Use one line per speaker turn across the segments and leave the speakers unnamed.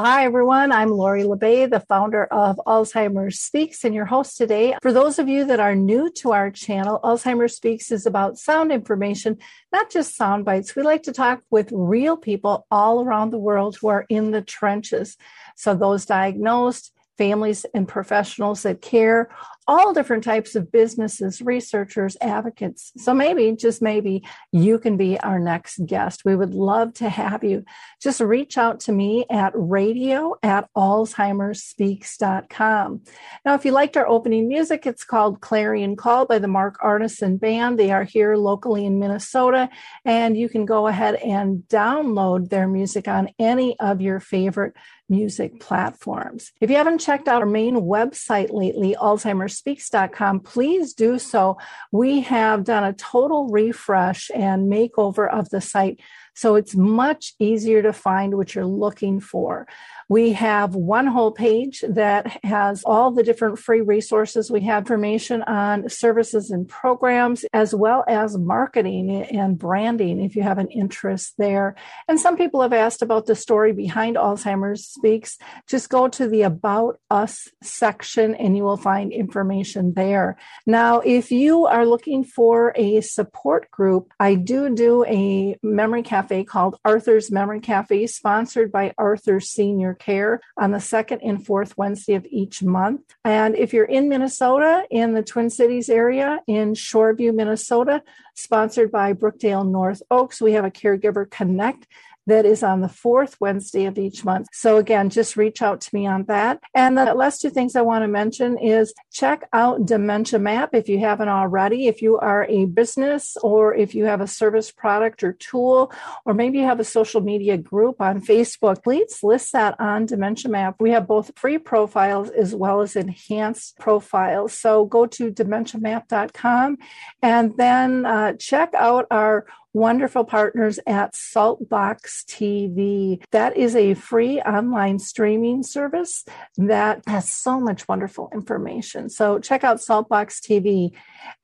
Hi, everyone. I'm Lori La Bey, the founder of Alzheimer's Speaks, and your host today. For those of you that are new to our channel, Alzheimer's Speaks is about sound information, not just sound bites. We like to talk with real people all around the world who are in the trenches. So, those diagnosed, families and professionals that care, all different types of businesses, researchers, advocates. So maybe, just maybe, you can be our next guest. We would love to have you. Just reach out to me at radio at alzheimersspeaks.com. Now, if you liked our opening music, it's called Clarion Call by the Mark Arneson Band. They are here locally in Minnesota, and you can go ahead and download their music on any of your favorite music platforms. If you haven't checked out our main website lately, alzheimersspeaks.com, please do so. We have done a total refresh and makeover of the site. So it's much easier to find what you're looking for. We have one whole page that has all the different free resources. We have information on services and programs, as well as marketing and branding if you have an interest there. And some people have asked about the story behind Alzheimer's Speaks. Just go to the About Us section and you will find information there. Now, if you are looking for a support group, I do do a memory cafe called Arthur's Memory Cafe, sponsored by Arthur Senior Care on the second and fourth Wednesday of each month. And if you're in Minnesota, in the Twin Cities area, in Shoreview, Minnesota, sponsored by Brookdale North Oaks, we have a Caregiver Connect that is on the fourth Wednesday of each month. So again, just reach out to me on that. And the last two things I want to mention is check out Dementia Map if you haven't already. If you are a business or if you have a service product or tool, or maybe you have a social media group on Facebook, please list that on Dementia Map. We have both free profiles as well as enhanced profiles. So go to dementiamap.com and then uh, check out our wonderful partners at Saltbox TV. That is a free online streaming service that has so much wonderful information. So check out Saltbox TV.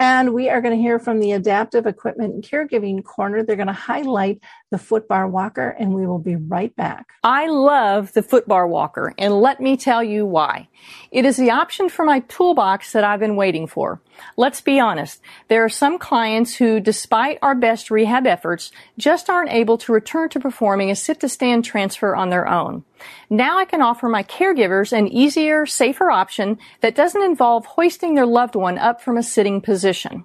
And we are going to hear from the Adaptive Equipment and Caregiving Corner. They're going to highlight the footbar walker, and we will be right back.
I love the footbar walker, and let me tell you why. It is the option for my toolbox that I've been waiting for. Let's be honest. There are some clients who, despite our best rehab efforts, just aren't able to return to performing a sit to stand transfer on their own. Now I can offer my caregivers an easier, safer option that doesn't involve hoisting their loved one up from a sitting position.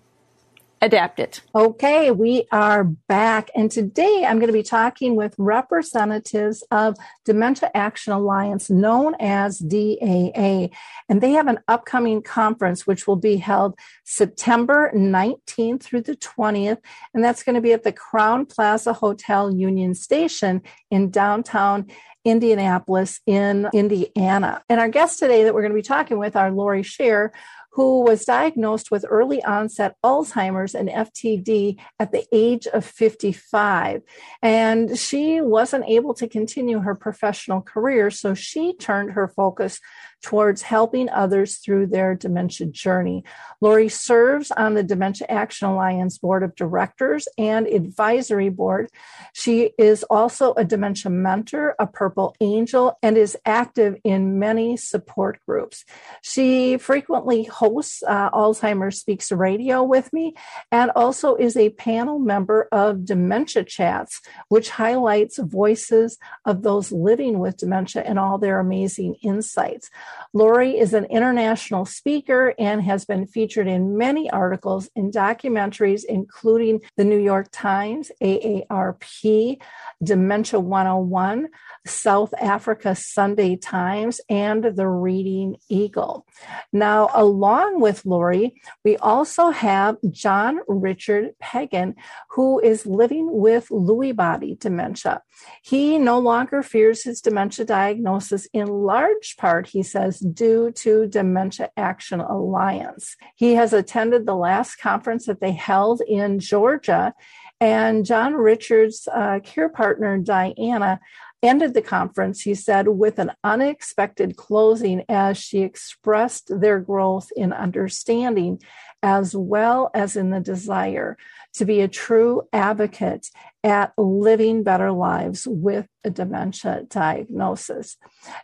adapt it.
Okay, we are back. And today I'm going to be talking with representatives of Dementia Action Alliance, known as DAA. And they have an upcoming conference which will be held September 19th through the 20th. And that's going to be at the Crowne Plaza Hotel Union Station in downtown. Indianapolis in Indiana. And our guest today that we're going to be talking with are Laurie Scherrer, who was diagnosed with early onset Alzheimer's and FTD at the age of 55. And she wasn't able to continue her professional career, so she turned her focus towards helping others through their dementia journey. Lori serves on the Dementia Action Alliance Board of Directors and Advisory Board. She is also a dementia mentor, a Purple Angel, and is active in many support groups. She frequently hosts uh, Alzheimer's Speaks Radio with me and also is a panel member of Dementia Chats, which highlights voices of those living with dementia and all their amazing insights. Lori is an international speaker and has been featured in many articles and documentaries, including the New York Times, AARP, Dementia 101, South Africa Sunday Times, and the Reading Eagle. Now, along with Lori, we also have John Richard Pagan, who is living with Lewy body dementia. He no longer fears his dementia diagnosis in large part, he says, due to Dementia Action Alliance. He has attended the last conference that they held in Georgia and John Richard's uh, care partner, Diana, ended the conference, he said, with an unexpected closing as she expressed their growth in understanding as well as in the desire to be a true advocate at living better lives with a dementia diagnosis.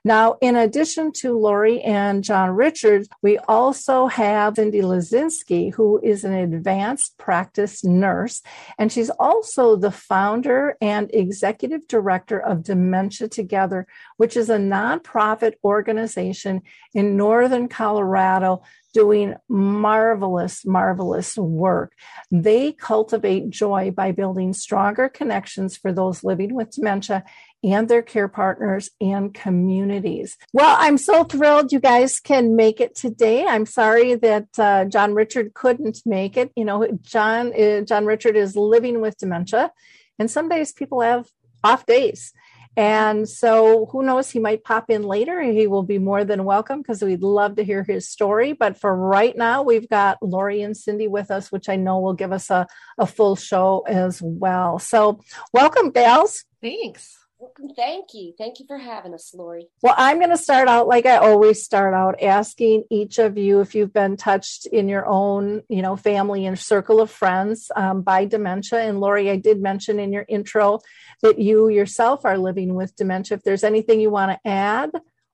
Now, in addition to Lori and John Richards, we also have Cyndy Luzinski, who is an advanced practice nurse, and she's also the founder and executive director of Dementia Together, which is a nonprofit organization in Northern Colorado doing marvelous, marvelous work. They cultivate joy by building stronger connections for those living with dementia and their care partners and communities. Well, I'm so thrilled you guys can make it today. I'm sorry that uh, John Richard couldn't make it. You know, John uh, John Richard is living with dementia, and some days people have off days. And so who knows, he might pop in later and he will be more than welcome because we'd love to hear his story. But for right now, we've got Lori and Cyndy with us, which I know will give us a, a full show as well. So welcome, gals.
Thanks.
Welcome. Thank you. Thank you for having us, Lori.
Well, I'm going to start out like I always start out asking each of you if you've been touched in your own, you know, family and circle of friends um, by dementia. And Lori, I did mention in your intro that you yourself are living with dementia. If there's anything you want to add,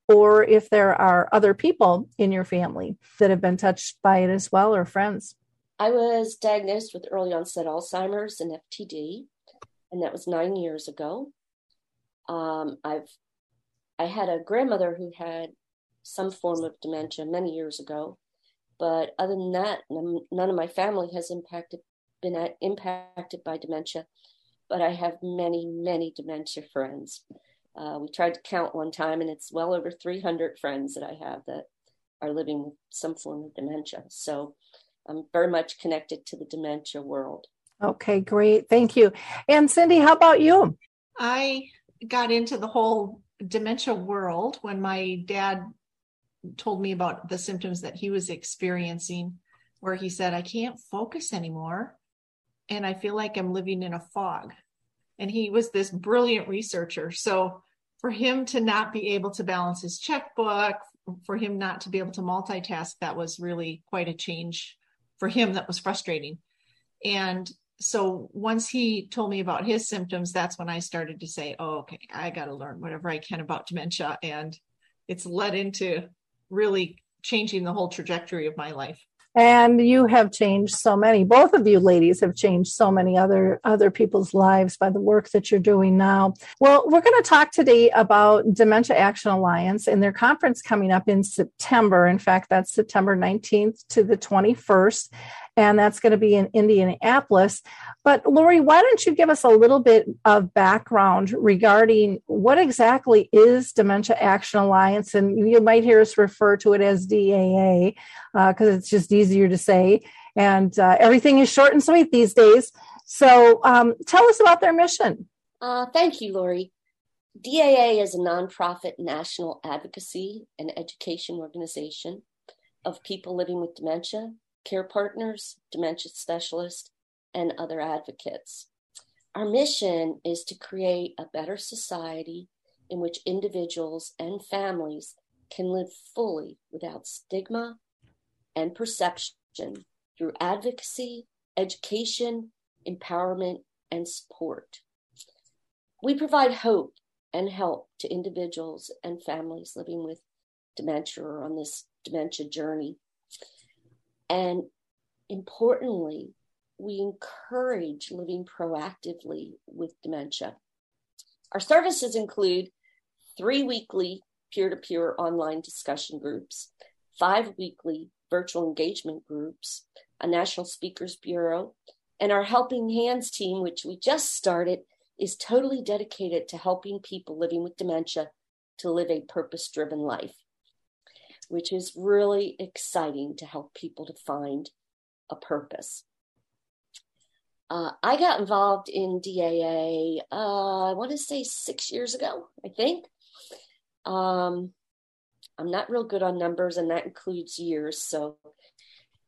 or if there are other people in your family that have been touched by it as well, or friends.
I was diagnosed with early onset Alzheimer's and FTD, and that was nine years ago. Um, I've I had a grandmother who had some form of dementia many years ago, but other than that, none of my family has impacted been impacted by dementia. But I have many, many dementia friends. Uh, we tried to count one time, and it's well over 300 friends that I have that are living with some form of dementia. So I'm very much connected to the dementia world.
Okay, great. Thank you. And Cyndy, how about you?
I got into the whole dementia world when my dad told me about the symptoms that he was experiencing, where he said, I can't focus anymore. And I feel like I'm living in a fog. And he was this brilliant researcher. So for him to not be able to balance his checkbook, for him not to be able to multitask, that was really quite a change for him that was frustrating. And so once he told me about his symptoms, that's when I started to say, oh, okay, I got to learn whatever I can about dementia. And it's led into really changing the whole trajectory of my life.
And you have changed so many both of you ladies have changed so many other other people's lives by the work that you're doing now. Well we're going to talk today about dementia action alliance and their conference coming up in september. In fact that's september 19th to the 21st and that's going to be in Indianapolis. But Lori, why don't you give us a little bit of background regarding what exactly is Dementia Action Alliance? And you might hear us refer to it as DAA because uh, it's just easier to say. And uh, everything is short and sweet these days. So um, tell us about their mission.
Uh, thank you, Lori. DAA is a nonprofit national advocacy and education organization of people living with dementia care partners, dementia specialists, and other advocates. Our mission is to create a better society in which individuals and families can live fully without stigma and perception through advocacy, education, empowerment, and support. We provide hope and help to individuals and families living with dementia or on this dementia journey. And importantly, we encourage living proactively with dementia. Our services include three weekly peer to peer online discussion groups, five weekly virtual engagement groups, a National Speakers Bureau, and our Helping Hands team, which we just started, is totally dedicated to helping people living with dementia to live a purpose driven life, which is really exciting to help people to find a purpose. Uh, I got involved in DAA, uh, I want to say six years ago, I think. Um, I'm not real good on numbers, and that includes years. So,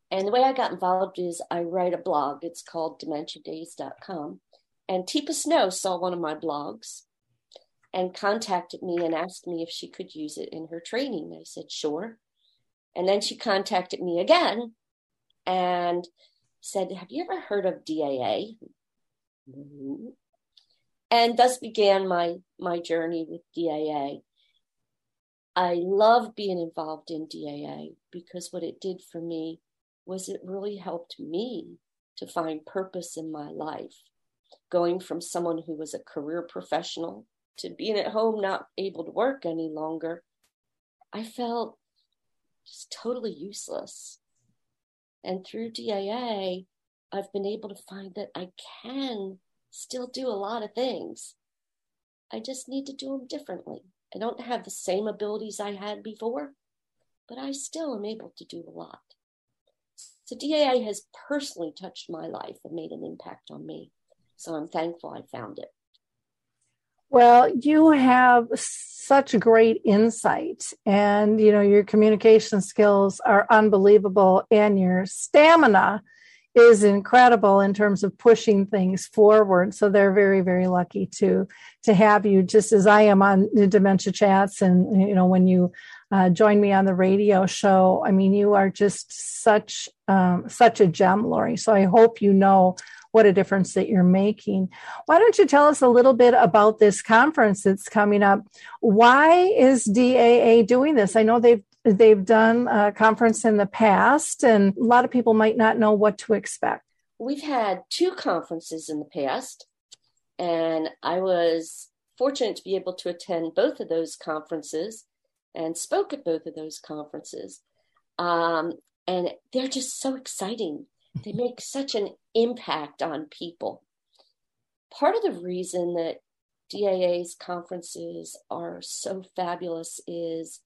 and the way I got involved is I write a blog. It's called dementiadaze.com. And Teepa Snow saw one of my blogs and contacted me and asked me if she could use it in her training. I said, sure. And then she contacted me again and said, Have you ever heard of DAA? And thus began my, my journey with DAA. I love being involved in DAA because what it did for me was it really helped me to find purpose in my life. Going from someone who was a career professional to being at home, not able to work any longer, I felt just totally useless. And through DAA, I've been able to find that I can still do a lot of things. I just need to do them differently. I don't have the same abilities I had before, but I still am able to do a lot. So DAA has personally touched my life and made an impact on me. So I'm thankful I found it.
Well, you have such great insight and you know your communication skills are unbelievable and your stamina is incredible in terms of pushing things forward. So they're very, very lucky to to have you, just as I am on the dementia chats, and you know when you uh, join me on the radio show. I mean, you are just such um, such a gem, Lori. So I hope you know what a difference that you're making. Why don't you tell us a little bit about this conference that's coming up? Why is DAA doing this? I know they've they've done a conference in the past, and a lot of people might not know what to expect.
We've had two conferences in the past, and I was fortunate to be able to attend both of those conferences and spoke at both of those conferences. Um, and they're just so exciting. They make such an impact on people. Part of the reason that DAA's conferences are so fabulous is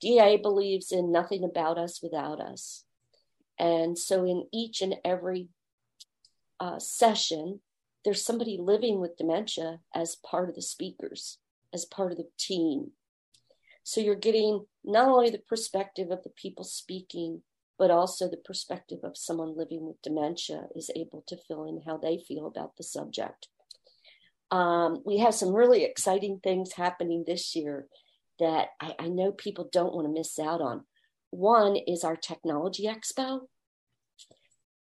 DAA believes in nothing about us without us. And so in each and every uh, session, there's somebody living with dementia as part of the speakers, as part of the team. So you're getting not only the perspective of the people speaking, but also the perspective of someone living with dementia is able to fill in how they feel about the subject. Um, we have some really exciting things happening this year that I, I know people don't want to miss out on. One is our technology expo.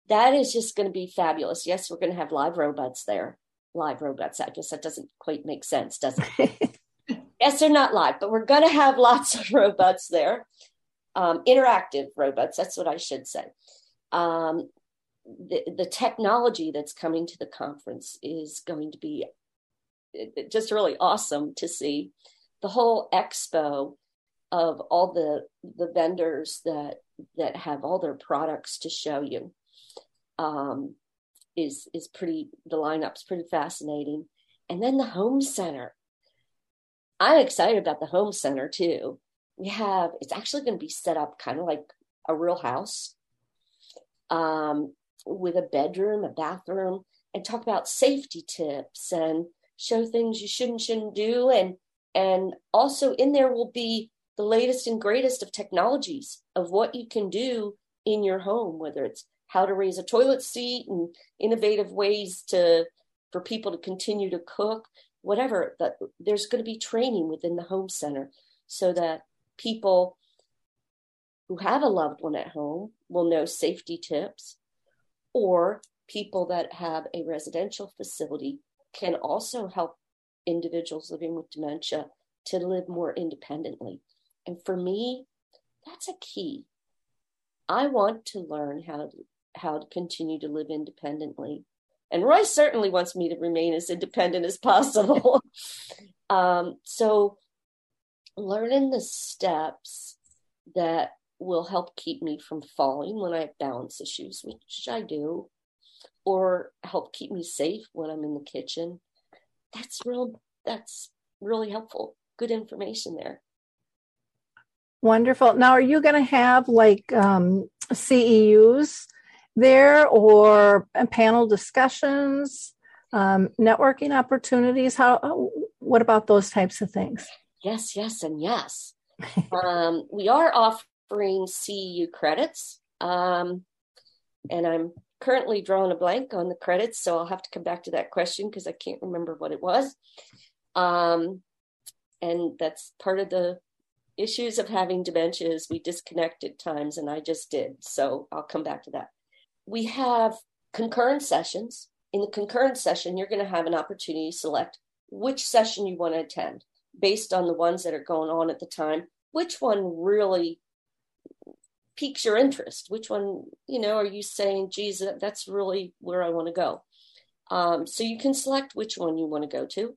That is just going to be fabulous. Yes, we're going to have live robots there. Live robots. I guess that doesn't quite make sense, does it? yes, they're not live, but we're going to have lots of robots there um, interactive robots. That's what I should say. Um, the, the technology that's coming to the conference is going to be just really awesome to see. The whole expo of all the the vendors that that have all their products to show you um, is is pretty. The lineup's pretty fascinating, and then the home center. I'm excited about the home center too we have it's actually going to be set up kind of like a real house um, with a bedroom, a bathroom, and talk about safety tips and show things you shouldn't shouldn't do. And and also in there will be the latest and greatest of technologies of what you can do in your home whether it's how to raise a toilet seat and innovative ways to for people to continue to cook whatever that there's going to be training within the home center so that people who have a loved one at home will know safety tips, or people that have a residential facility can also help individuals living with dementia to live more independently. And for me, that's a key. I want to learn how to how to continue to live independently. And Roy certainly wants me to remain as independent as possible. um, so learning the steps that will help keep me from falling when I have balance issues, which I do, or help keep me safe when I'm in the kitchen. That's real that's really helpful. Good information there.
Wonderful. Now, are you going to have like um, CEUs there or panel discussions, um, networking opportunities? How? What about those types of things?
Yes, yes, and yes. um, we are offering CEU credits, um, and I'm currently drawing a blank on the credits, so I'll have to come back to that question because I can't remember what it was. Um, and that's part of the issues of having dementia is we disconnect at times, and I just did. So I'll come back to that. We have concurrent sessions. In the concurrent session, you're going to have an opportunity to select which session you want to attend based on the ones that are going on at the time. Which one really piques your interest? Which one, you know, are you saying, geez, that's really where I want to go? Um, so you can select which one you want to go to.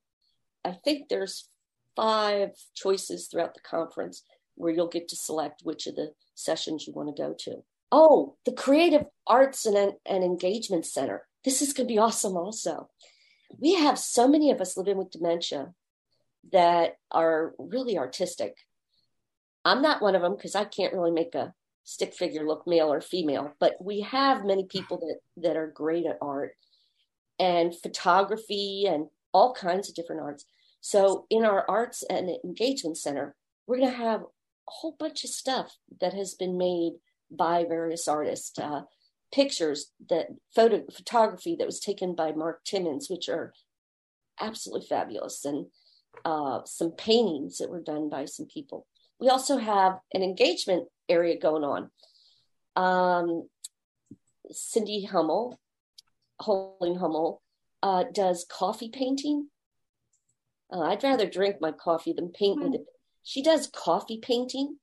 I think there's five choices throughout the conference where you'll get to select which of the sessions you want to go to. Oh, the Creative Arts and, and Engagement Center. This is going to be awesome also. We have so many of us living with dementia that are really artistic. I'm not one of them because I can't really make a stick figure look male or female, but we have many people that, that are great at art and photography and all kinds of different arts. So in our arts and engagement center, we're going to have a whole bunch of stuff that has been made by various artists. Uh, pictures that photo photography that was taken by Mark Timmons, which are absolutely fabulous, and uh, some paintings that were done by some people. We also have an engagement area going on. Um, Cindy Hummel, Holding Hummel, uh, does coffee painting. Uh, I'd rather drink my coffee than paint mm. with it. She does coffee painting,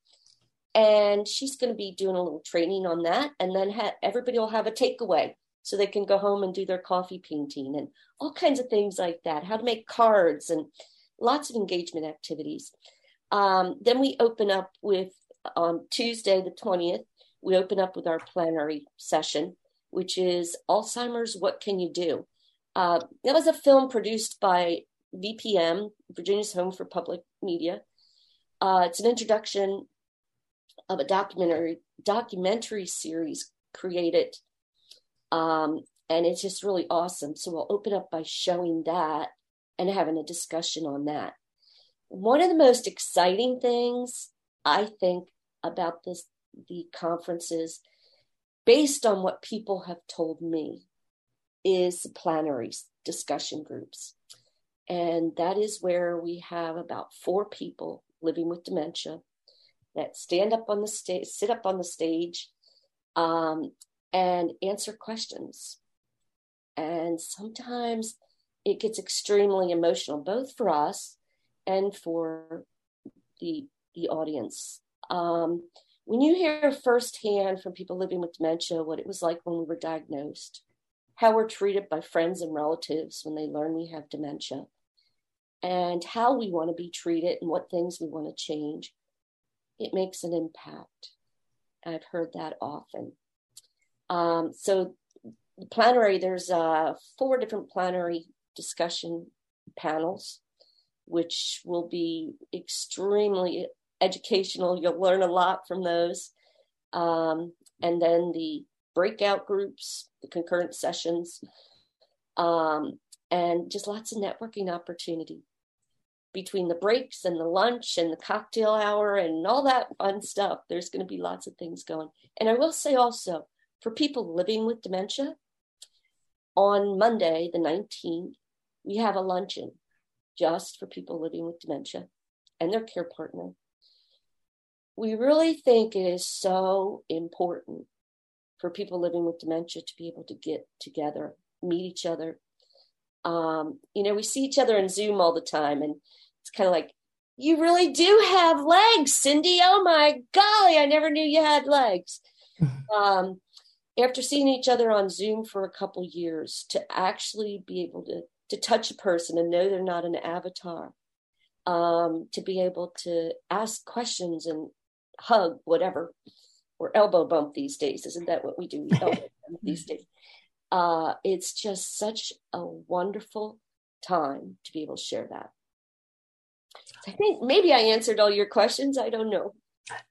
and she's going to be doing a little training on that. And then ha- everybody will have a takeaway so they can go home and do their coffee painting and all kinds of things like that. How to make cards and lots of engagement activities. Um, then we open up with on Tuesday the twentieth. We open up with our plenary session, which is Alzheimer's. What can you do? Uh, it was a film produced by VPM, Virginia's Home for Public Media. Uh, it's an introduction of a documentary documentary series created, um, and it's just really awesome. So we'll open up by showing that and having a discussion on that. One of the most exciting things I think about this the conferences, based on what people have told me, is plenary discussion groups. And that is where we have about four people living with dementia that stand up on the stage, sit up on the stage, um, and answer questions. And sometimes it gets extremely emotional, both for us and for the the audience. Um, when you hear firsthand from people living with dementia what it was like when we were diagnosed, how we're treated by friends and relatives when they learn we have dementia, and how we want to be treated and what things we want to change, it makes an impact. I've heard that often. Um, so, the plenary, there's uh, four different plenary discussion panels, which will be extremely educational. You'll learn a lot from those. Um, and then the breakout groups, the concurrent sessions, um, and just lots of networking opportunity between the breaks and the lunch and the cocktail hour and all that fun stuff. There's going to be lots of things going. And I will say also, for people living with dementia, on Monday, the 19th, we have a luncheon just for people living with dementia and their care partner. we really think it is so important for people living with dementia to be able to get together, meet each other. Um, you know, we see each other in Zoom all the time, and it's kind of like, you really do have legs, Cindy. Oh my golly, I never knew you had legs. um, after seeing each other on Zoom for a couple years, to actually be able to to touch a person and know they're not an avatar, um, to be able to ask questions and hug, whatever, or elbow bump these days. Isn't that what we do? these days. Uh, it's just such a wonderful time to be able to share that. I think maybe I answered all your questions. I don't know.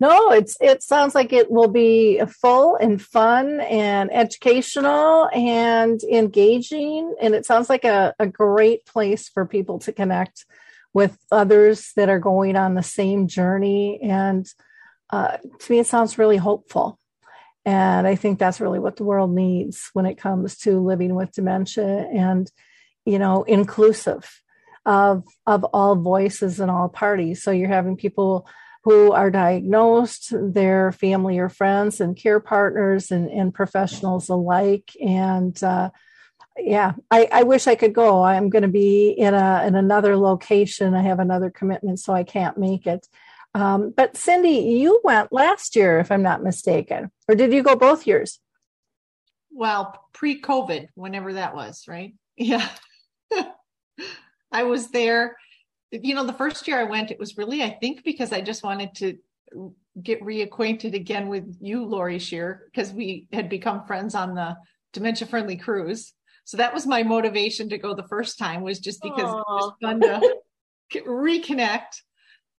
No, it's it sounds like it will be full and fun and educational and engaging. And it sounds like a, a great place for people to connect with others that are going on the same journey. And uh, to me, it sounds really hopeful. And I think that's really what the world needs when it comes to living with dementia and, you know, inclusive of of all voices and all parties. So you're having people who are diagnosed, their family or friends, and care partners and, and professionals alike. And uh, yeah, I, I, wish I could go. I'm going to be in a in another location. I have another commitment, so I can't make it. Um, but Cyndy, you went last year, if I'm not mistaken, or did you go both years?
Well, pre-COVID, whenever that was, right? Yeah, I was there you know, the first year I went, it was really, I think, because I just wanted to get reacquainted again with you, Laurie Scherrer, because we had become friends on the dementia friendly cruise. So that was my motivation to go the first time was just because Aww. it was fun to reconnect.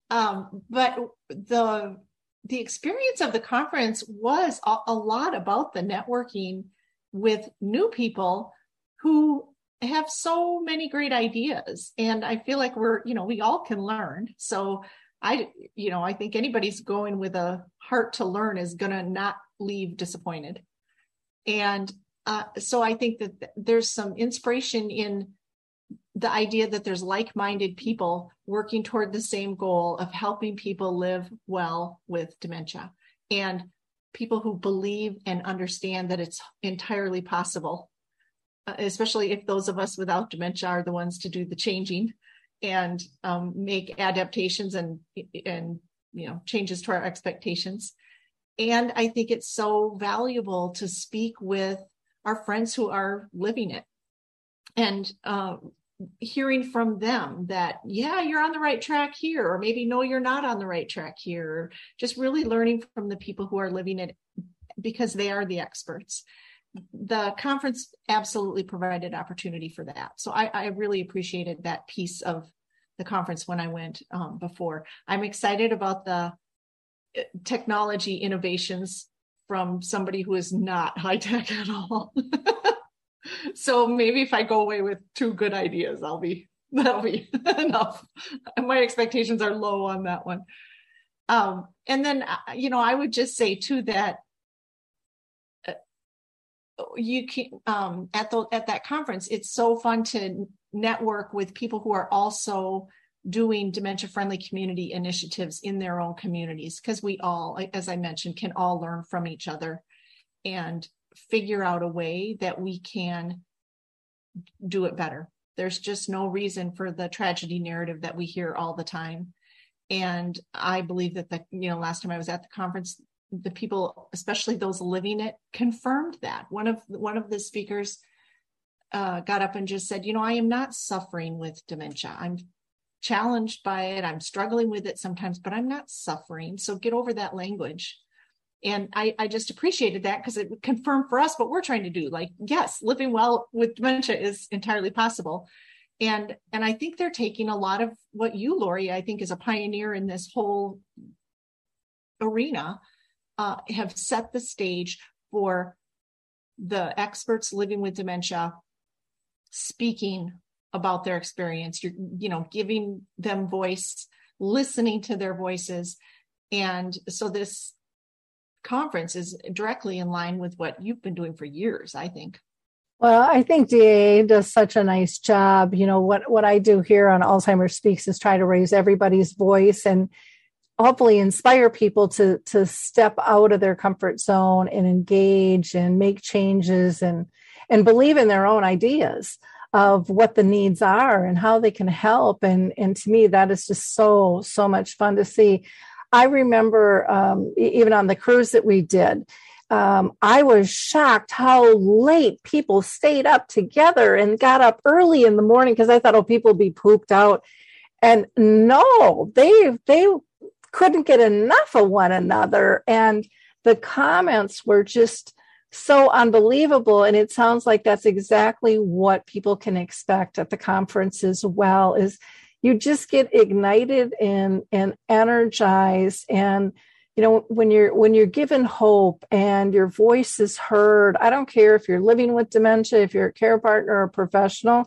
Um, but the the experience of the conference was a, a lot about the networking with new people who have so many great ideas and i feel like we're you know we all can learn. So i you know i think anybody's going with a heart to learn is going to not leave disappointed. And uh, so i think that there's some inspiration in the idea that there's like-minded people working toward the same goal of helping people live well with dementia and people who believe and understand that it's entirely possible especially if those of us without dementia are the ones to do the changing and um, make adaptations and and you know changes to our expectations. And i think it's so valuable to speak with our friends who are living it. And uh, hearing from them that yeah you're on the right track here or maybe no you're not on the right track here. Just really learning from the people who are living it because they are the experts the conference absolutely provided opportunity for that. So I, I really appreciated that piece of the conference when I went um, before. I'm excited about the uh, technology innovations from somebody who is not high tech at all. so maybe if I go away with two good ideas, I'll be that'll be enough. My expectations are low on that one. Um, and then uh, you know, I would just say too that you can um, at the at that conference it's so fun to network with people who are also doing dementia friendly community initiatives in their own communities because we all as i mentioned can all learn from each other and figure out a way that we can do it better. There's just no reason for the tragedy narrative that we hear all the time. And i believe that the you know last time i was at the conference the people, especially those living it, confirmed that. One of one of the speakers uh, got up and just said, "You know, I am not suffering with dementia. I'm challenged by it. I'm struggling with it sometimes, but I'm not suffering. So get over that language." And I, I just appreciated that because it confirmed for us what we're trying to do. Like, yes, living well with dementia is entirely possible. And and I think they're taking a lot of what you, Lori, I think is a pioneer in this whole arena uh, have set the stage for the experts living with dementia speaking about their experience. You're you know giving them voice listening to their voices. And so this conference is directly in line with what you've been doing for years i think.
Well i think da does such a nice job. You know what what i do here on alzheimer's speaks is try to raise everybody's voice and hopefully inspire people to to step out of their comfort zone and engage and make changes and and believe in their own ideas of what the needs are and how they can help and and to me that is just so so much fun to see i remember um, even on the cruise that we did um, I was shocked how late people stayed up together and got up early in the morning because I thought, oh, people be pooped out. And no, they they couldn't get enough of one another. And the comments were just so unbelievable. And it sounds like that's exactly what people can expect at the conference as well is you just get ignited and, and energized and you know when you're when you're given hope and your voice is heard i don't care if you're living with dementia if you're a care partner or a professional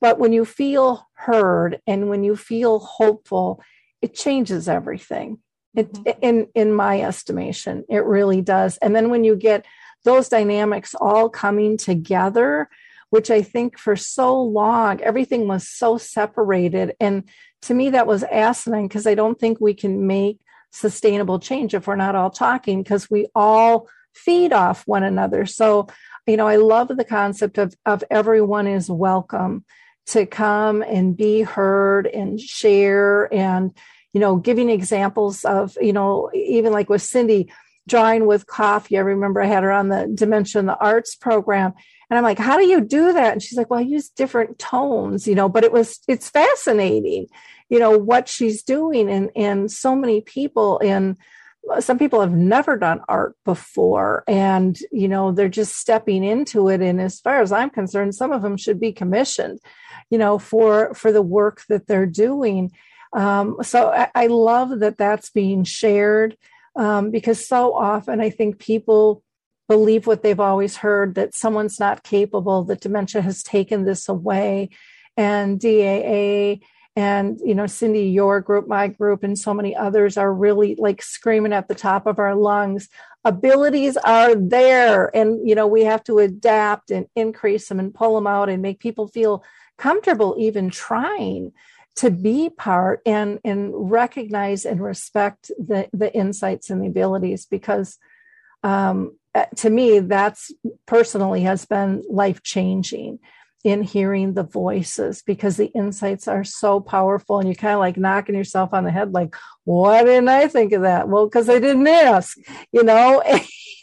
but when you feel heard and when you feel hopeful it changes everything. It, mm-hmm. in in my estimation it really does. And then when you get those dynamics all coming together which i think for so long everything was so separated. And to me that was asinine because i don't think we can make sustainable change if we're not all talking because we all feed off one another. So you know i love the concept of of everyone is welcome to come and be heard and share and you know giving examples of you know even like with cindy drawing with coffee. I remember i had her on the Dementia in the arts program. And i'm like how do you do that? And she's like well i use different tones you know but it was it's fascinating you know what she's doing. And and so many people and some people have never done art before. And you know they're just stepping into it. And as far as i'm concerned some of them should be commissioned you know for for the work that they're doing um, so I, I, love that that's being shared um, because so often i think people believe what they've always heard that someone's not capable that dementia has taken this away. And daa and you know cindy your group my group and so many others are really like screaming at the top of our lungs abilities are there. And you know we have to adapt and increase them and pull them out and make people feel comfortable even trying to be part and and recognize and respect the the insights and the abilities because um, to me that's personally has been life changing in hearing the voices because the insights are so powerful and you kind of like knocking yourself on the head like why didn't i think of that? Well because i didn't ask you know?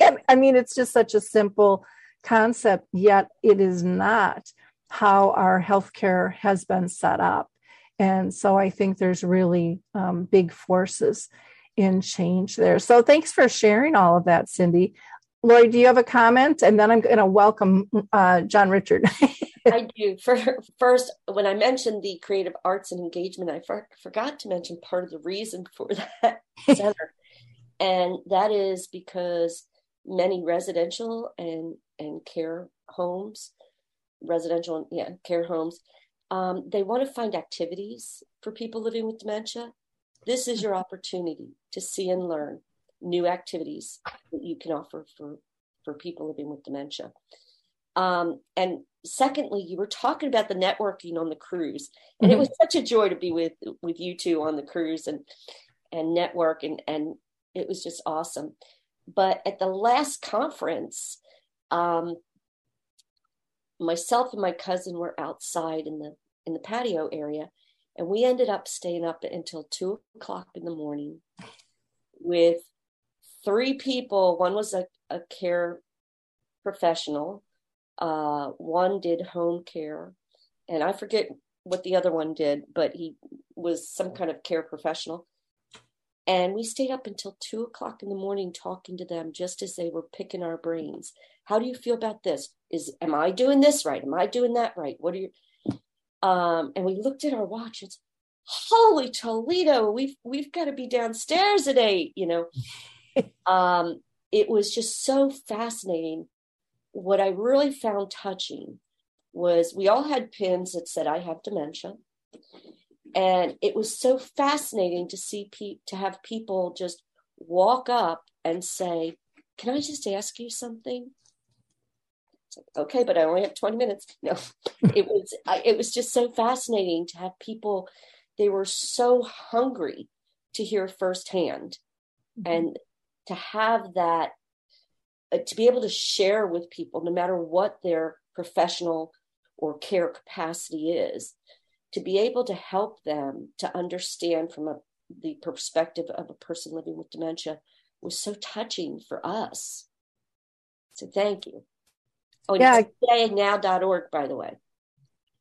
And, i mean it's just such a simple concept yet it is not how our healthcare has been set up and so i think there's really um, big forces in change there so thanks for sharing all of that cindy Lori, do you have a comment? And then I'm going to welcome uh, John Richard.
I do. For, first, when I mentioned the creative arts and engagement, I for, forgot to mention part of the reason for that center, and that is because many residential and and care homes, residential and yeah care homes, um, they want to find activities for people living with dementia. This is your opportunity to see and learn new activities that you can offer for for people living with dementia. Um, and secondly, you were talking about the networking on the cruise, and mm-hmm. it was such a joy to be with with you two on the cruise and and network, and and it was just awesome. But at the last conference, um, myself and my cousin were outside in the in the patio area, and we ended up staying up until two o'clock in the morning with three people. One was a, a care professional, uh, one did home care, and I forget what the other one did, but he was some kind of care professional. And we stayed up until two o'clock in the morning talking to them just as they were picking our brains. How do you feel about this? Is am I doing this right? Am I doing that right? What are you um, and we looked at our watch. It's holy Toledo, we've we've got to be downstairs at eight, you know. um, it was just so fascinating. What I really found touching was we all had pins that said, I have dementia. And it was so fascinating to see pe- to have people just walk up and say, Can I just ask you something? Like, okay, but I only have 20 minutes. No, it was it was just so fascinating to have people. They were so hungry to hear firsthand and to have that uh, to be able to share with people no matter what their professional or care capacity is to be able to help them to understand from a, the perspective of a person living with dementia was so touching for us so thank you oh yeah. now.org by the way.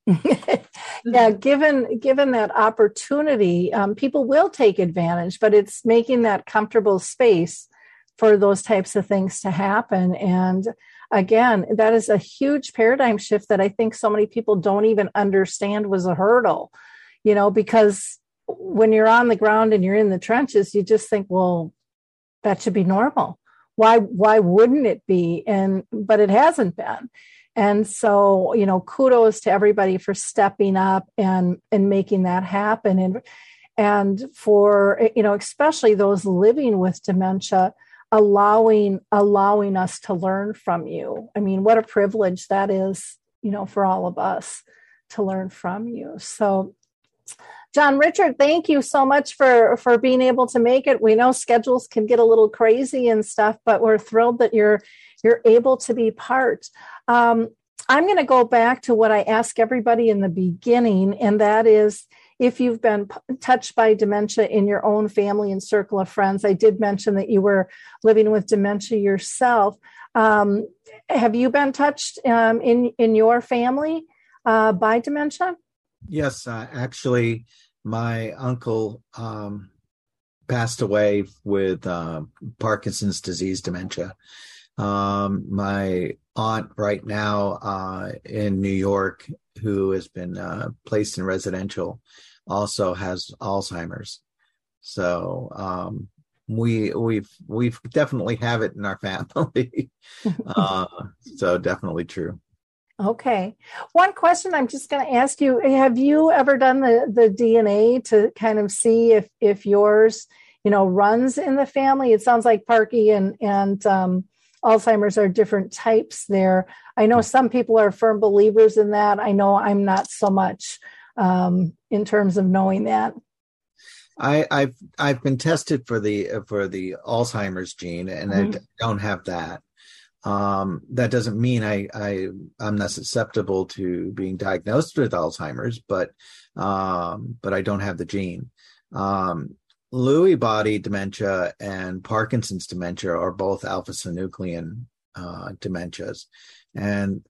Yeah given given that opportunity um, people will take advantage but it's making that comfortable space for those types of things to happen. And again that is a huge paradigm shift that i think so many people don't even understand was a hurdle you know because when you're on the ground and you're in the trenches you just think well that should be normal why why wouldn't it be and but it hasn't been and so, you know, kudos to everybody for stepping up and and making that happen. And and for you know, especially those living with dementia, allowing allowing us to learn from you. I mean, what a privilege that is, you know, for all of us to learn from you. So John Richard, thank you so much for for being able to make it. We know schedules can get a little crazy and stuff, but we're thrilled that you're you're able to be part. Um, I'm going to go back to what I ask everybody in the beginning, and that is if you've been p- touched by dementia in your own family and circle of friends. I did mention that you were living with dementia yourself. Um, have you been touched um, in in your family uh, by dementia?
Yes, uh, actually, my uncle um, passed away with uh, Parkinson's disease dementia. Um, my aunt right now uh, in New York, who has been uh, placed in residential, also has Alzheimer's. So um, we we've we've definitely have it in our family. uh, so definitely true.
Okay. One question I'm just going to ask you: Have you ever done the the DNA to kind of see if if yours, you know, runs in the family? It sounds like Parky and and um, Alzheimer's are different types there. I know some people are firm believers in that. I know I'm not so much um, in terms of knowing that.
I, have I've been tested for the for the Alzheimer's gene, and mm-hmm. I don't have that. Um, that doesn't mean I, I I'm not susceptible to being diagnosed with Alzheimer's, but um, but I don't have the gene. Um, Lewy body dementia and Parkinson's dementia are both alpha synuclein uh, dementias. And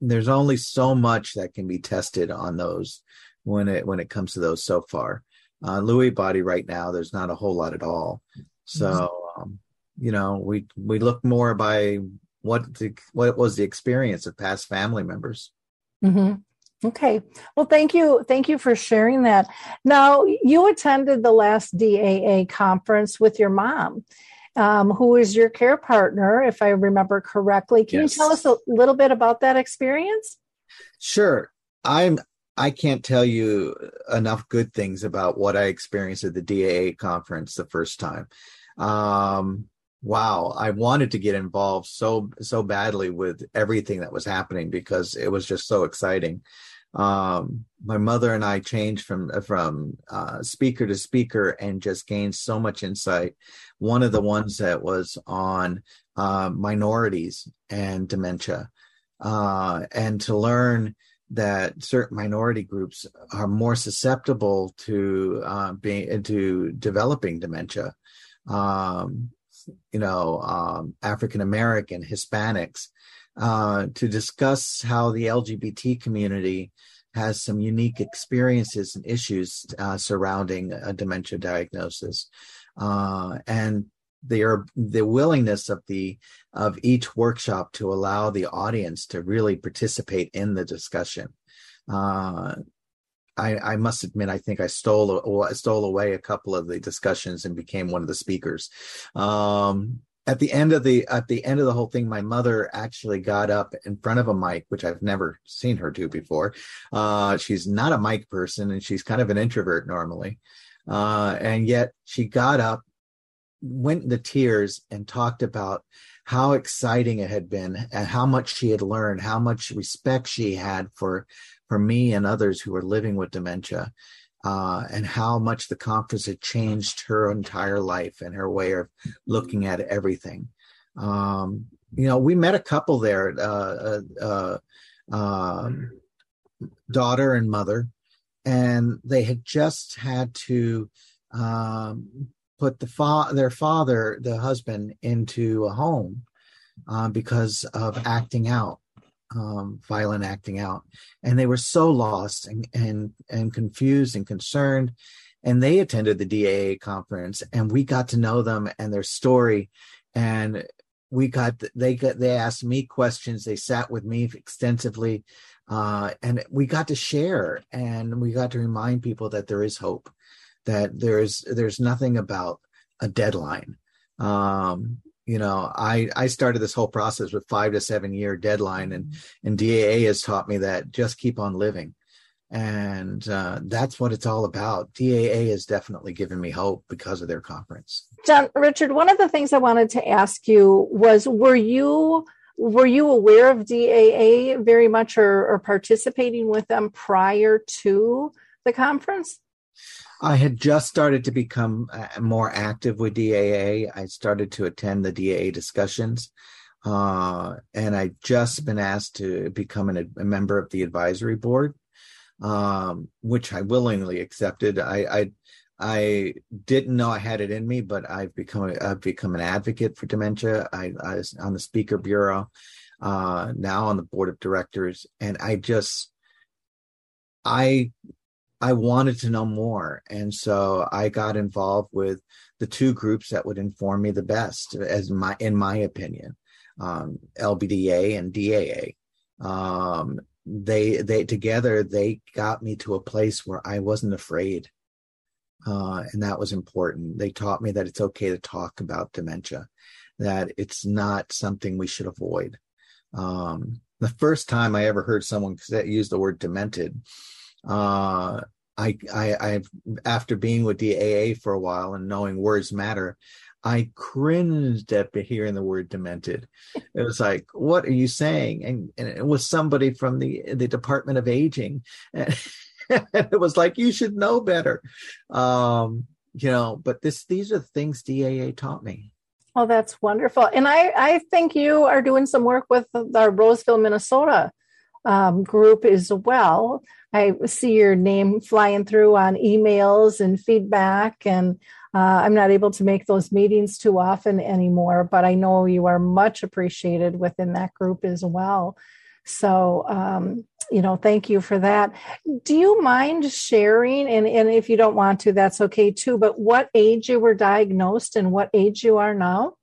there's only so much that can be tested on those when it when it comes to those so far. Uh, Lewy body right now, there's not a whole lot at all. So um, you know, we we look more by what the what was the experience of past family members.
Mm-hmm. Okay. Well, thank you. Thank you for sharing that. Now, you attended the last DAA conference with your mom, um, who is your care partner, if I remember correctly. Can yes. you tell us a little bit about that experience?
Sure. I'm I can't tell you enough good things about what I experienced at the DAA conference the first time. Um, wow, I wanted to get involved so so badly with everything that was happening because it was just so exciting um, my mother and I changed from from uh, speaker to speaker and just gained so much insight. One of the ones that was on uh, minorities and dementia, uh, and to learn that certain minority groups are more susceptible to uh, being to developing dementia. Um, you know, um, African American, Hispanics, uh, to discuss how the LGBT community has some unique experiences and issues uh, surrounding a dementia diagnosis, uh, and their the willingness of the of each workshop to allow the audience to really participate in the discussion. Uh, I, I, must admit, I think I stole I stole away a couple of the discussions and became one of the speakers. Um, at the end of the at the end of the whole thing my mother actually got up in front of a mic which i've never seen her do before uh, she's not a mic person and she's kind of an introvert normally uh, and yet she got up went into tears and talked about how exciting it had been and how much she had learned how much respect she had for for me and others who are living with dementia uh, and how much the conference had changed her entire life and her way of looking at everything. Um, you know, we met a couple there, uh, uh, uh um, daughter and mother, and they had just had to um, put the fa- their father, the husband, into a home uh, because of acting out, um, violent acting out, and they were so lost and and and confused and concerned. And they attended the DAA conference, and we got to know them and their story, and we got they got they asked me questions. They sat with me extensively, uh, and we got to share, and we got to remind people that there is hope that there's there's nothing about a deadline um you know i i started this whole process with five to seven year deadline and and daa has taught me that just keep on living. And uh, that's what it's all about. Daa has definitely given me hope because of their conference.
John richard one of the things i wanted to ask you was were you were you aware of daa very much or, or participating with them prior to the conference
I had just started to become uh, more active with DAA. I started to attend the DAA discussions, uh, and I'd just been asked to become an, a member of the advisory board, um, which I willingly accepted. I, I, I didn't know I had it in me, but I've become I've become an advocate for dementia. I, I was on the speaker bureau, uh, now on the board of directors, and I just I I wanted to know more. And so I got involved with the two groups that would inform me the best, as my in my opinion, um, LBDA and DAA. Um, they they together they got me to a place where I wasn't afraid. Uh, and that was important. They taught me that it's okay to talk about dementia, that it's not something we should avoid. Um, the first time I ever heard someone use the word demented, uh, I, I, I've after being with the DAA for a while and knowing words matter, I cringed at hearing the word demented. It was like, what are you saying? And, and it was somebody from the the Department of Aging, and it was like you should know better. Um, you know, but this these are the things DAA taught me.
Oh, that's wonderful. And I I think you are doing some work with our Roseville, Minnesota um, group as well. I see your name flying through on emails and feedback, and uh, I'm not able to make those meetings too often anymore, but I know you are much appreciated within that group as well. So, um, you know, thank you for that. Do you mind sharing? And, and if you don't want to, that's okay too. But what age you were diagnosed and what age you are now?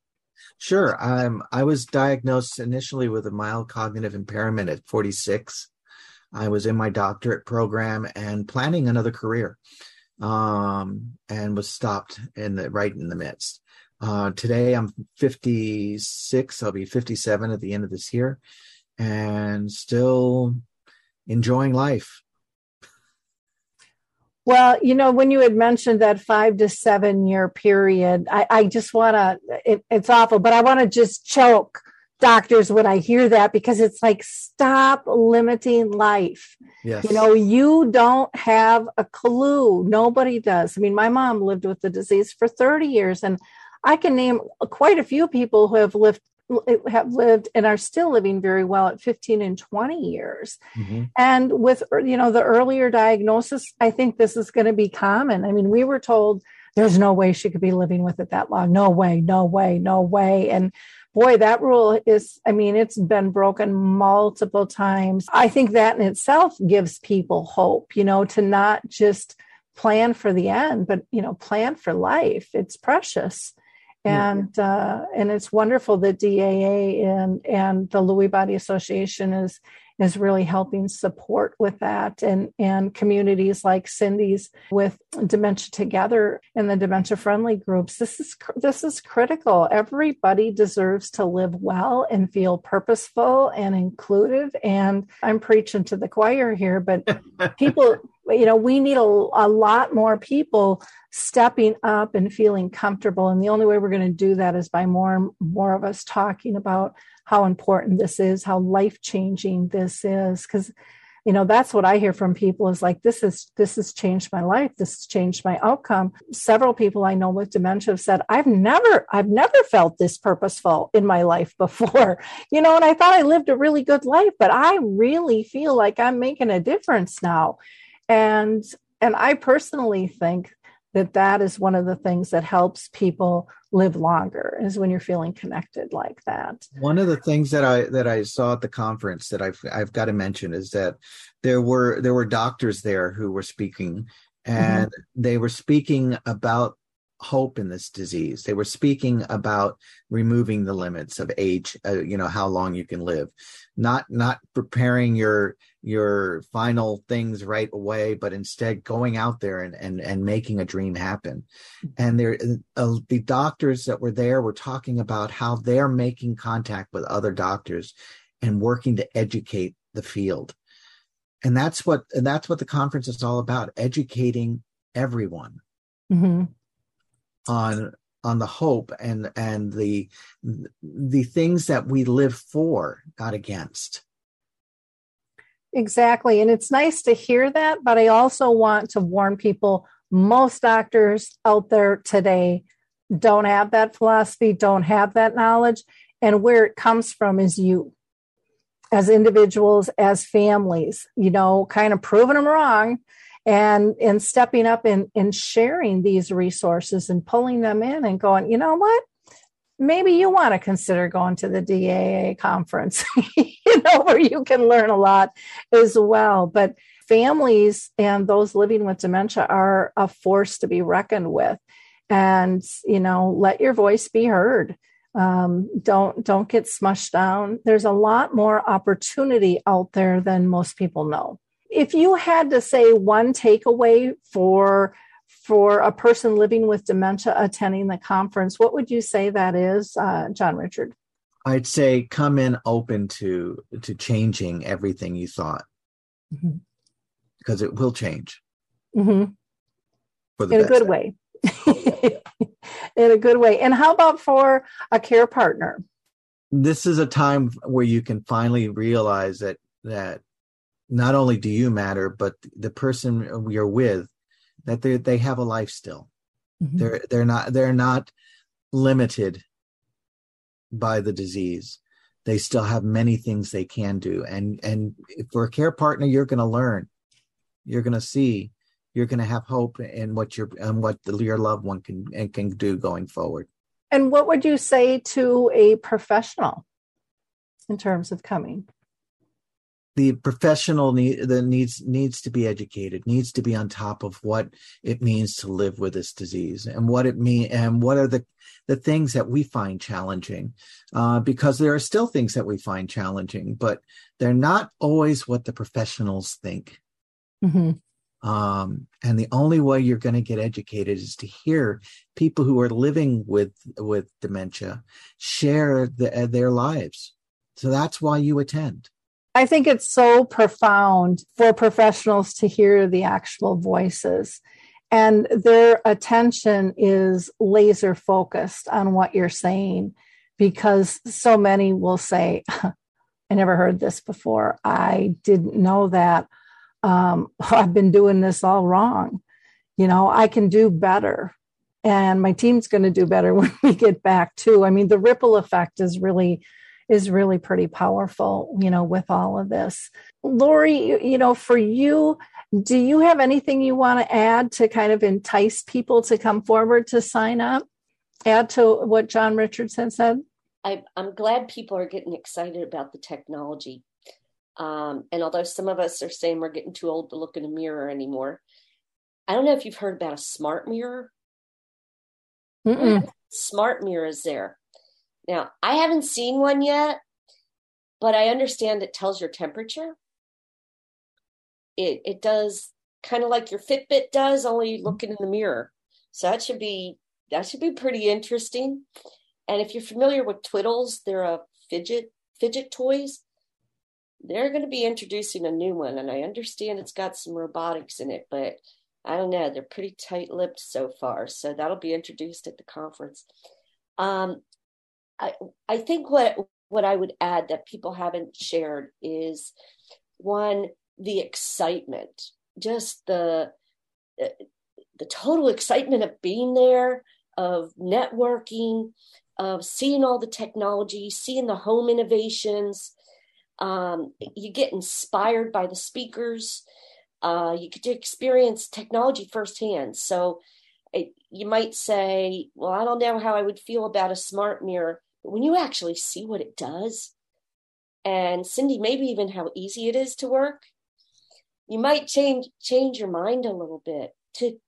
Sure. Um, I was diagnosed initially with a mild cognitive impairment at 46. I was in my doctorate program and planning another career, um, and was stopped in the right in the midst. Uh, today I'm 56. I'll be 57 at the end of this year, and still enjoying life.
Well, you know, when you had mentioned that five to seven year period, I, I just want to, it, it's awful, but I want to just choke doctors when I hear that because it's like, stop limiting life. Yes. You know, you don't have a clue. Nobody does. I mean, my mom lived with the disease for 30 years, and I can name quite a few people who have lived have lived and are still living very well at 15 and 20 years. Mm-hmm. And with you know the earlier diagnosis, I think this is going to be common. I mean, we were told there's no way she could be living with it that long. No way, no way, no way. And boy, that rule is, I mean, it's been broken multiple times. I think that in itself gives people hope, you know, to not just plan for the end, but, you know, plan for life. It's precious and uh, and it's wonderful that DAA and and the Lewy Body Association is is really helping support with that. And and communities like Cyndy's with dementia together and the dementia friendly groups this is this is critical. Everybody deserves to live well and feel purposeful and included and I'm preaching to the choir here but people you know we need a, a lot more people stepping up and feeling comfortable. And the only way we're going to do that is by more and more of us talking about how important this is how life changing this is. Because you know that's what i hear from people is like this is this has changed my life. This has changed my outcome. Several people i know with dementia have said i've never i've never felt this purposeful in my life before. You know and i thought i lived a really good life but i really feel like i'm making a difference now and and i personally think that that is one of the things that helps people live longer is when you're feeling connected like that.
One of the things that i that i saw at the conference that i've i've got to mention is that there were there were doctors there who were speaking and mm-hmm. they were speaking about hope in this disease. They were speaking about removing the limits of age uh, you know how long you can live. Not not preparing your your final things right away but instead going out there and and, and making a dream happen. And there uh, the doctors that were there were talking about how they're making contact with other doctors and working to educate the field. And that's what and that's what the conference is all about educating everyone mm-hmm. on on the hope and and the the things that we live for not against
exactly. And it's nice to hear that but i also want to warn people most doctors out there today don't have that philosophy don't have that knowledge. And where it comes from is you as individuals as families you know kind of proving them wrong and and stepping up and, and sharing these resources and pulling them in and going you know what maybe you want to consider going to the daa conference you know where you can learn a lot as well. But families and those living with dementia are a force to be reckoned with. And you know let your voice be heard. Um, don't don't get smushed down. There's a lot more opportunity out there than most people know. If you had to say one takeaway for for a person living with dementia attending the conference, what would you say that is, uh, John Richard?
I'd say come in open to to changing everything you thought, mm-hmm. because it will change.
Mm-hmm. In a good way. In a good way. And how about for a care partner?
This is a time where you can finally realize that that not only do you matter, but the person you're with, that they they have a life still. Mm-hmm. They're they're not they're not limited by the disease. They still have many things they can do, and and for a care partner, you're going to learn, you're going to see, you're going to have hope in what your and what the, your loved one can and can do going forward.
And what would you say to a professional in terms of coming?
The professional need that needs needs to be educated needs to be on top of what it means to live with this disease and what it mean and what are the the things that we find challenging. Uh, because there are still things that we find challenging but they're not always what the professionals think. Mm-hmm. um, and the only way you're going to get educated is to hear people who are living with with dementia share the, their lives. So that's why you attend
I think it's so profound for professionals to hear the actual voices and their attention is laser focused on what you're saying because so many will say, I never heard this before. I didn't know that. Um, I've been doing this all wrong. You know, I can do better. And my team's going to do better when we get back too. I mean, the ripple effect is really is really pretty powerful, you know, with all of this. Lori, you know, for you, do you have anything you want to add to kind of entice people to come forward to sign up? Add to what John Richardson said?
I, am glad people are getting excited about the technology. Um, and although some of us are saying we're getting too old to look in a mirror anymore, I don't know if you've heard about a smart mirror. Mm-mm. Smart mirrors there. Now, I haven't seen one yet, but I understand it tells your temperature. It it does kind of like your Fitbit does, only looking in the mirror. So that should be that should be pretty interesting. And if you're familiar with Twiddles, they're a fidget fidget toys. They're going to be introducing a new one, and I understand it's got some robotics in it, but I don't know. They're pretty tight-lipped so far, so that'll be introduced at the conference. Um, I, I think what what I would add that people haven't shared is one the excitement, just the uh, the total excitement of being there, of networking, of seeing all the technology, seeing the home innovations. Um, you get inspired by the speakers. Uh, you get to experience technology firsthand. So it, you might say, well, I don't know how I would feel about a smart mirror. But when you actually see what it does, and Cyndy, maybe even how easy it is to work, you might change change your mind a little bit to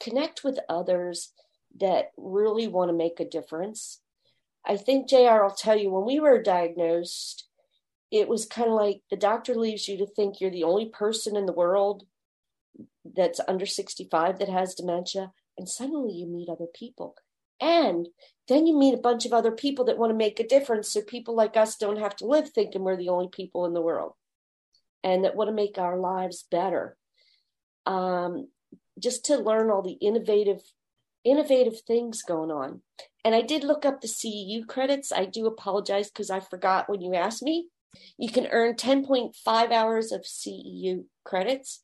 connect with others that really want to make a difference. I think JR will tell you when we were diagnosed, it was kind of like the doctor leaves you to think you're the only person in the world that's under 65 that has dementia and suddenly you meet other people. And then you meet a bunch of other people that want to make a difference so people like us don't have to live thinking we're the only people in the world and that want to make our lives better. Um, just to learn all the innovative innovative things going on. And i did look up the ceu credits. I do apologize because i forgot when you asked me. You can earn 10.5 hours of ceu credits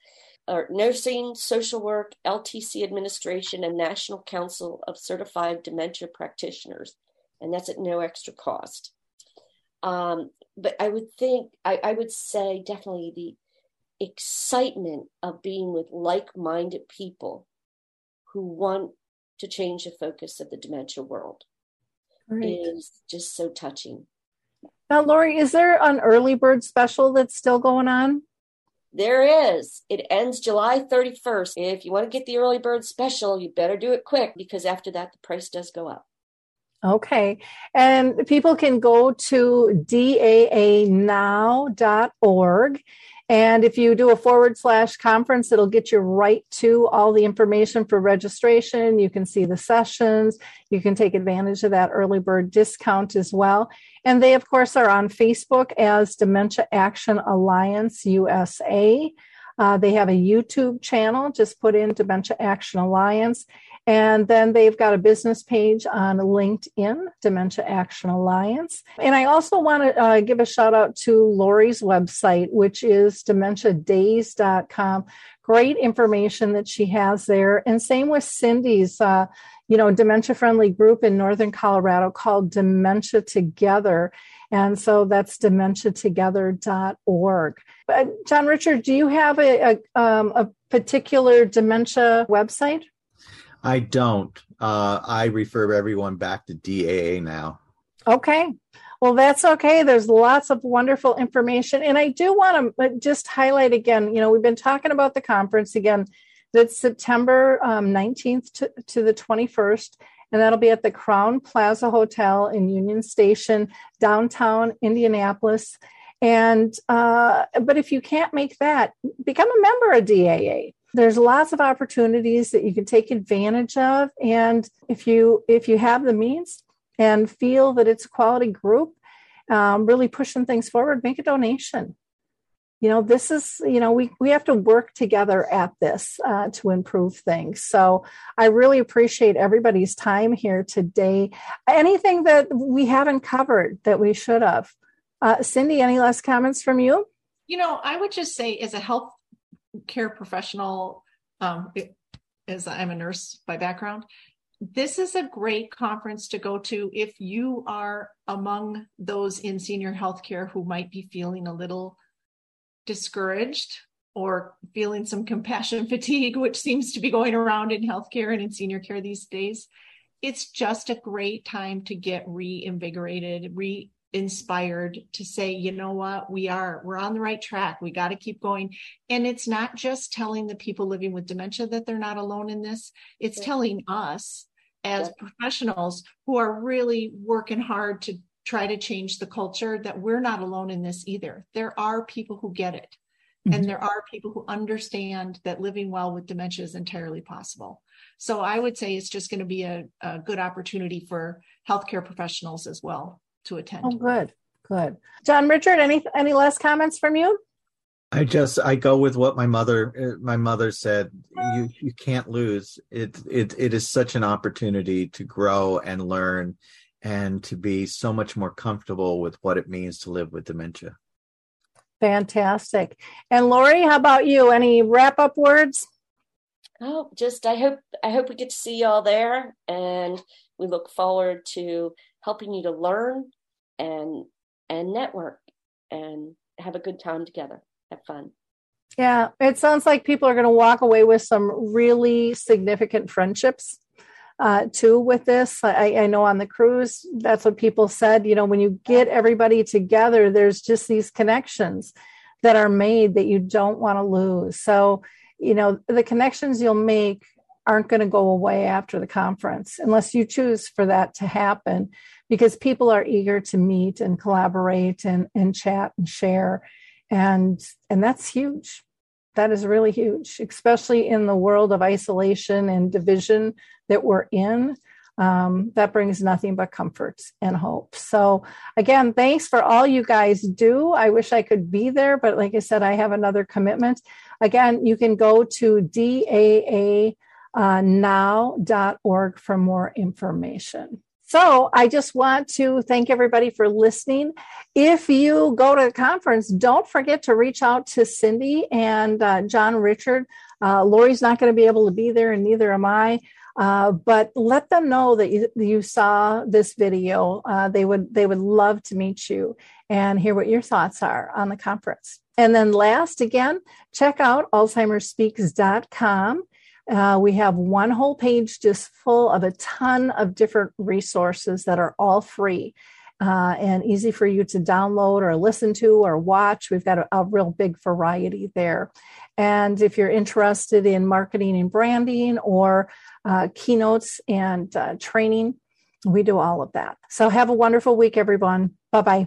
or nursing, social work, LTC administration, and National Council of Certified Dementia Practitioners. And that's at no extra cost. Um, but I would think, I, I would say definitely the excitement of being with like minded people who want to change the focus of the dementia world Great. is just so touching.
Now, Lori, is there an early bird special that's still going on?
There is. It ends July 31st. If you want to get the early bird special, you better do it quick because after that, the price does go up.
Okay. And people can go to daanow.org and if you do a forward slash conference, it'll get you right to all the information for registration. You can see the sessions. You can take advantage of that early bird discount as well. And they, of course, are on Facebook as Dementia Action Alliance USA. Uh, they have a YouTube channel. Just put in Dementia Action Alliance. And then they've got a business page on LinkedIn, Dementia Action Alliance. And I also want to uh, give a shout out to Lori's website, which is dementiadaze.com. Great information that she has there. And same with Cyndy's, uh, you know, dementia friendly group in Northern Colorado called Dementia Together. And so that's dementiatogether.org. But John Richard, do you have a, a, um, a particular dementia website?
I don't. Uh, I refer everyone back to DAA now.
Okay. Well, that's okay. There's lots of wonderful information. And I do want to uh, just highlight again, you know, we've been talking about the conference again. That's September um, 19th to, to the 21st and that'll be at the Crowne Plaza Hotel in Union Station, downtown Indianapolis. And uh, but if you can't make that, become a member of DAA there's lots of opportunities that you can take advantage of. And if you if you have the means and feel that it's a quality group um, really pushing things forward make a donation. You know this is you know we we have to work together at this uh, to improve things. So i really appreciate everybody's time here today. Anything that we haven't covered that we should have? Uh, Cyndy any last comments from you?
You know i would just say as a health care professional, um, as I'm a nurse by background, this is a great conference to go to if you are among those in senior healthcare who might be feeling a little discouraged or feeling some compassion fatigue, which seems to be going around in healthcare and in senior care these days. It's just a great time to get reinvigorated, re inspired to say you know what? We are we're on the right track. We got to keep going. And it's not just telling the people living with dementia that they're not alone in this. It's yeah. telling us as yeah. professionals who are really working hard to try to change the culture that we're not alone in this either. There are people who get it. Mm-hmm. and there are people who understand that living well with dementia is entirely possible. So i would say it's just going to be a, a good opportunity for healthcare professionals as well to attend.
Oh, good, good. John Richard, any any last comments from you?
I just I go with what my mother uh, my mother said. You you can't lose. It it it is such an opportunity to grow and learn, and to be so much more comfortable with what it means to live with dementia.
Fantastic. And Lori, how about you? Any wrap up words?
Oh, just I hope I hope we get to see y'all there, and we look forward to helping you to learn and and network and have a good time together. Have fun.
Yeah, it sounds like people are going to walk away with some really significant friendships uh, too with this. I, I know on the cruise, that's what people said. You know, when you get everybody together, there's just these connections that are made that you don't want to lose. So, you know, the connections you'll make aren't going to go away after the conference unless you choose for that to happen because people are eager to meet and collaborate and, and chat and share. And and that's huge. That is really huge especially in the world of isolation and division that we're in. Um, that brings nothing but comfort and hope. So again thanks for all you guys do. I wish i could be there but like i said i have another commitment. Again you can go to daa uh, now.org for more information so I just want to thank everybody for listening. If you go to the conference, don't forget to reach out to Cyndy and uh, John Richard. Uh, Lori's not going to be able to be there, and neither am I. Uh, but let them know that you, you saw this video. Uh, they would they would love to meet you and hear what your thoughts are on the conference. And then last, again, check out alzheimersspeaks.com. Uh, we have one whole page just full of a ton of different resources that are all free uh, and easy for you to download or listen to or watch. We've got a, a, real big variety there. And if you're interested in marketing and branding or uh, keynotes and uh, training, we do all of that. So have a wonderful week, everyone. Bye bye.